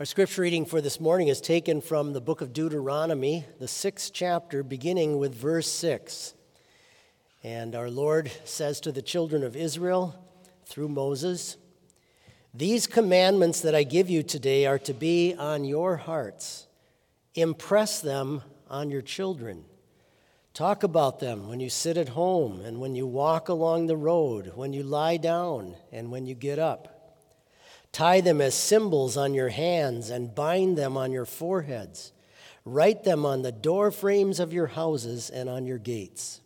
Our scripture reading for this morning is taken from the book of Deuteronomy, the sixth chapter, beginning with verse 6. And our Lord says to the children of Israel through Moses, These commandments that I give you today are to be on your hearts. Impress them on your children. Talk about them when you sit at home and when you walk along the road, when you lie down and when you get up. Tie them as symbols on your hands and bind them on your foreheads. Write them on the door frames of your houses and on your gates.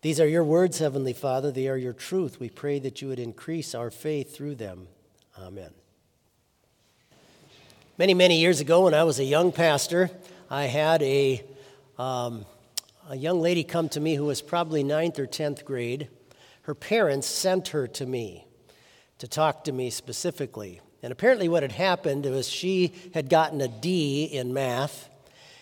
These are your words, Heavenly Father. They are your truth. We pray that you would increase our faith through them. Amen. Many, many years ago, when I was a young pastor, I had a, um, a young lady come to me who was probably ninth or tenth grade. Her parents sent her to me to talk to me specifically. And apparently, what had happened was she had gotten a D in math.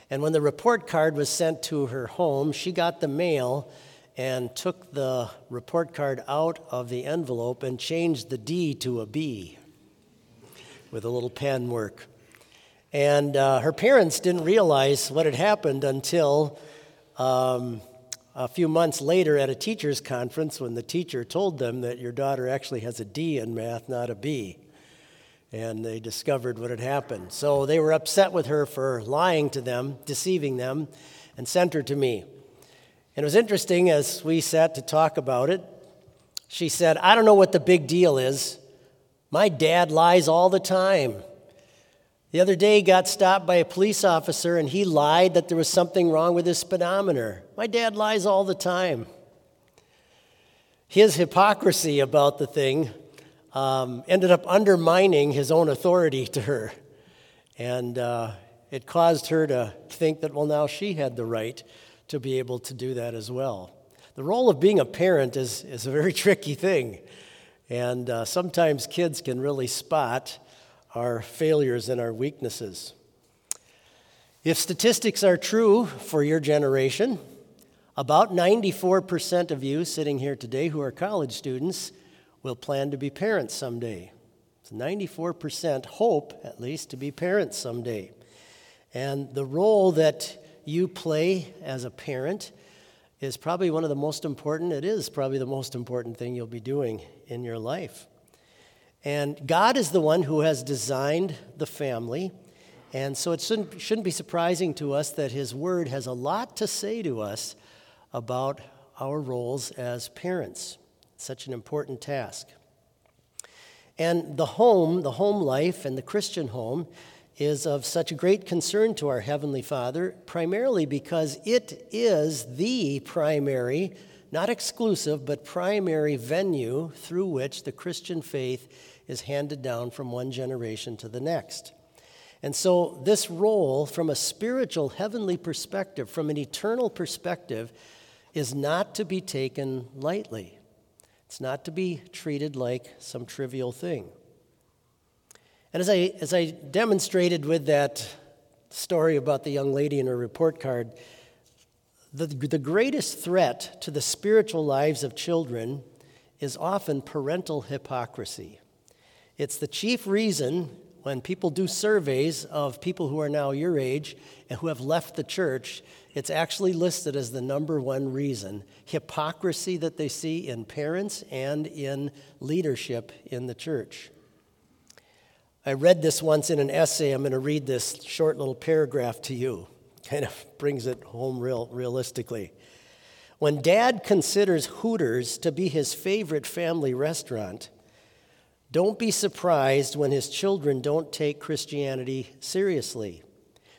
And when the report card was sent to her home, she got the mail and took the report card out of the envelope and changed the D to a B with a little pen work. And uh, her parents didn't realize what had happened until um, a few months later at a teacher's conference when the teacher told them that your daughter actually has a D in math, not a B. And they discovered what had happened. So they were upset with her for lying to them, deceiving them, and sent her to me. And it was interesting as we sat to talk about it. She said, I don't know what the big deal is. My dad lies all the time. The other day, he got stopped by a police officer and he lied that there was something wrong with his speedometer. My dad lies all the time. His hypocrisy about the thing um, ended up undermining his own authority to her. And uh, it caused her to think that, well, now she had the right to be able to do that as well. The role of being a parent is, is a very tricky thing. And uh, sometimes kids can really spot our failures and our weaknesses. If statistics are true for your generation, about 94% of you sitting here today who are college students will plan to be parents someday. So 94% hope, at least, to be parents someday. And the role that you play as a parent is probably one of the most important, it is probably the most important thing you'll be doing in your life. And God is the one who has designed the family. And so it shouldn't, shouldn't be surprising to us that His Word has a lot to say to us about our roles as parents. such an important task. And the home, the home life, and the Christian home is of such great concern to our Heavenly Father, primarily because it is the primary, not exclusive, but primary venue through which the Christian faith is handed down from one generation to the next. And so, this role, from a spiritual, heavenly perspective, from an eternal perspective, is not to be taken lightly. It's not to be treated like some trivial thing. And as I, as I demonstrated with that story about the young lady in her report card, the, the greatest threat to the spiritual lives of children is often parental hypocrisy. It's the chief reason when people do surveys of people who are now your age and who have left the church, it's actually listed as the number one reason hypocrisy that they see in parents and in leadership in the church. I read this once in an essay. I'm going to read this short little paragraph to you. Kind of brings it home real realistically. When dad considers Hooters to be his favorite family restaurant, don't be surprised when his children don't take Christianity seriously.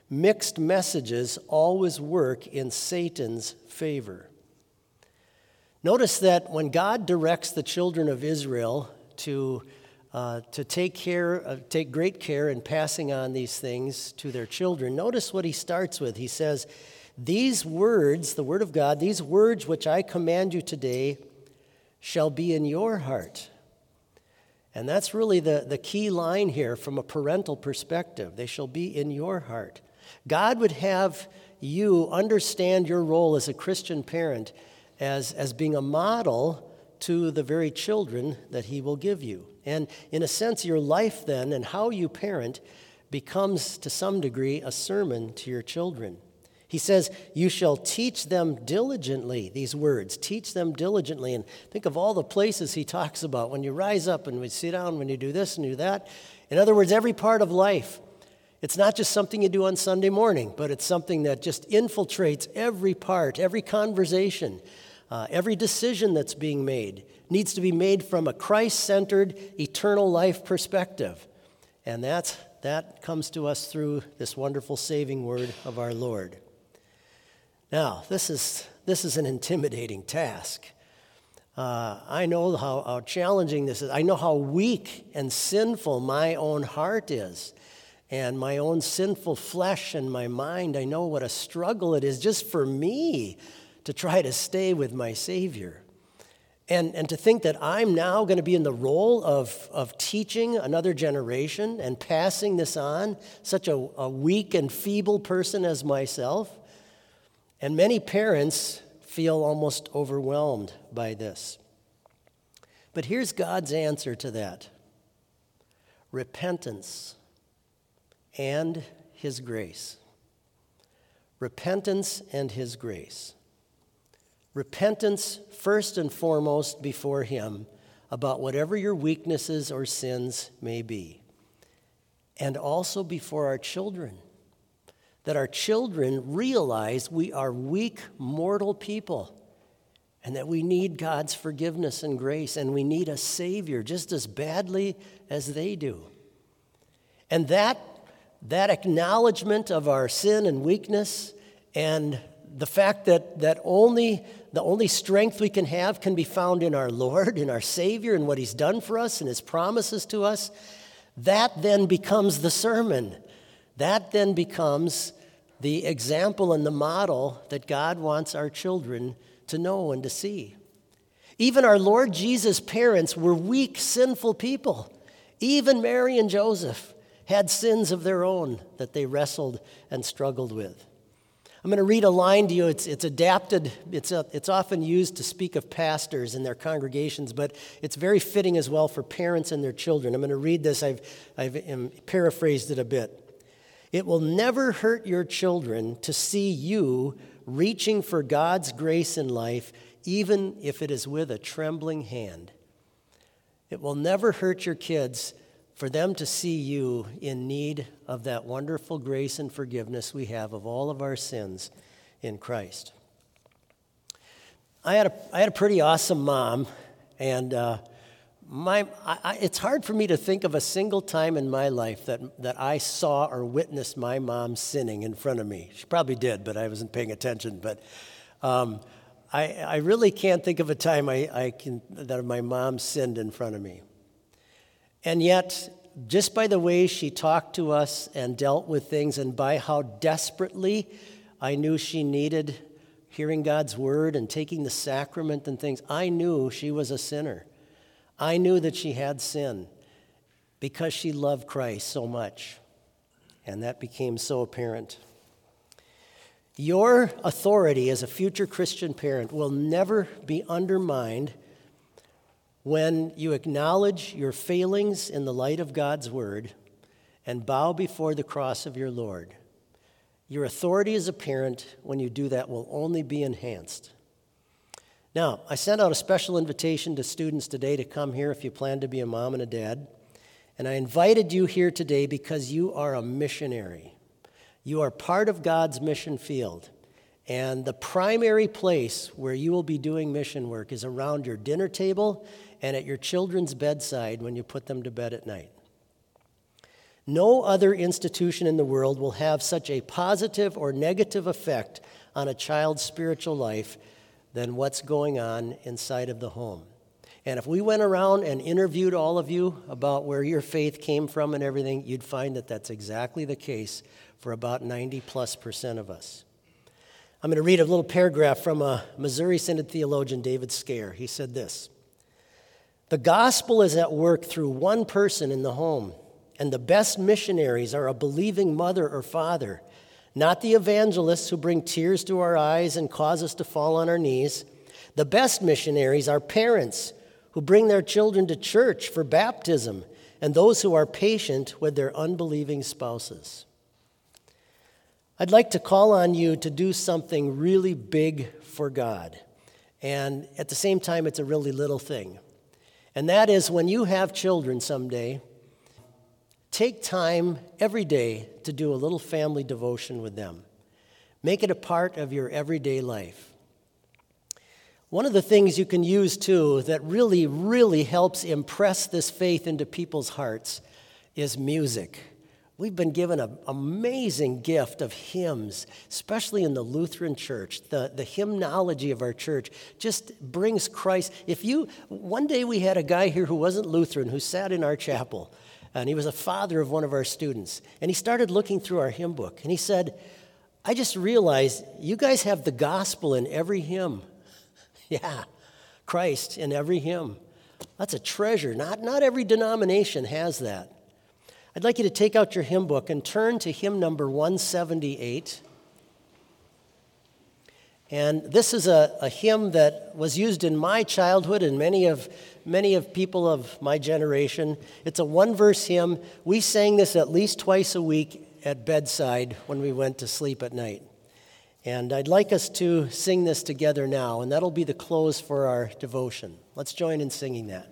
Mixed messages always work in Satan's favor. Notice that when God directs the children of Israel to, uh, to take, care, uh, take great care in passing on these things to their children, notice what he starts with. He says, These words, the word of God, these words which I command you today, shall be in your heart. And that's really the, the key line here from a parental perspective. They shall be in your heart. God would have you understand your role as a Christian parent as, as being a model to the very children that He will give you. And in a sense, your life then and how you parent becomes to some degree a sermon to your children. He says, You shall teach them diligently, these words, teach them diligently. And think of all the places he talks about when you rise up and we sit down, when you do this and do that. In other words, every part of life. It's not just something you do on Sunday morning, but it's something that just infiltrates every part, every conversation, uh, every decision that's being made needs to be made from a Christ centered, eternal life perspective. And that's, that comes to us through this wonderful saving word of our Lord. Now, this is, this is an intimidating task. Uh, I know how, how challenging this is. I know how weak and sinful my own heart is, and my own sinful flesh and my mind. I know what a struggle it is just for me to try to stay with my Savior. And, and to think that I'm now going to be in the role of, of teaching another generation and passing this on, such a, a weak and feeble person as myself. And many parents feel almost overwhelmed by this. But here's God's answer to that repentance and His grace. Repentance and His grace. Repentance, first and foremost, before Him about whatever your weaknesses or sins may be, and also before our children that our children realize we are weak, mortal people and that we need God's forgiveness and grace and we need a Savior just as badly as they do. And that, that acknowledgement of our sin and weakness and the fact that, that only the only strength we can have can be found in our Lord, in our Savior, and what He's done for us and His promises to us, that then becomes the sermon. That then becomes the example and the model that God wants our children to know and to see. Even our Lord Jesus' parents were weak, sinful people. Even Mary and Joseph had sins of their own that they wrestled and struggled with. I'm going to read a line to you. It's, it's adapted, it's, a, it's often used to speak of pastors and their congregations, but it's very fitting as well for parents and their children. I'm going to read this. I've, I've um, paraphrased it a bit. It will never hurt your children to see you reaching for God's grace in life, even if it is with a trembling hand. It will never hurt your kids for them to see you in need of that wonderful grace and forgiveness we have of all of our sins in Christ. I had a, I had a pretty awesome mom, and uh, my, I, it's hard for me to think of a single time in my life that, that I saw or witnessed my mom sinning in front of me. She probably did, but I wasn't paying attention. But um, I, I really can't think of a time I, I can, that my mom sinned in front of me. And yet, just by the way she talked to us and dealt with things, and by how desperately I knew she needed hearing God's word and taking the sacrament and things, I knew she was a sinner. I knew that she had sin because she loved Christ so much. And that became so apparent. Your authority as a future Christian parent will never be undermined when you acknowledge your failings in the light of God's word and bow before the cross of your Lord. Your authority as a parent, when you do that, will only be enhanced. Now, I sent out a special invitation to students today to come here if you plan to be a mom and a dad. And I invited you here today because you are a missionary. You are part of God's mission field. And the primary place where you will be doing mission work is around your dinner table and at your children's bedside when you put them to bed at night. No other institution in the world will have such a positive or negative effect on a child's spiritual life than what's going on inside of the home. And if we went around and interviewed all of you about where your faith came from and everything, you'd find that that's exactly the case for about 90 plus percent of us. I'm going to read a little paragraph from a Missouri Synod theologian, David Scaer. He said this The gospel is at work through one person in the home, and the best missionaries are a believing mother or father not the evangelists who bring tears to our eyes and cause us to fall on our knees, The best missionaries are parents who bring their children to church for baptism and those who are patient with their unbelieving spouses. I'd like to call on you to do something really big for God. And at the same time, it's a really little thing. And that is when you have children someday, take time every day to do a little family devotion with them. Make it a part of your everyday life. One of the things you can use too that really, really helps impress this faith into people's hearts is music. We've been given an amazing gift of hymns, especially in the Lutheran church. The, the hymnology of our church just brings Christ. If you, one day we had a guy here who wasn't Lutheran who sat in our chapel, and he was a father of one of our students. And he started looking through our hymn book, and he said, I just realized you guys have the gospel in every hymn. Yeah, Christ in every hymn. That's a treasure. Not, not every denomination has that. I'd like you to take out your hymn book and turn to hymn number 178. And this is a, a hymn that was used in my childhood and many of, many of people of my generation. It's a one verse hymn. We sang this at least twice a week at bedside when we went to sleep at night. And I'd like us to sing this together now, and that'll be the close for our devotion. Let's join in singing that.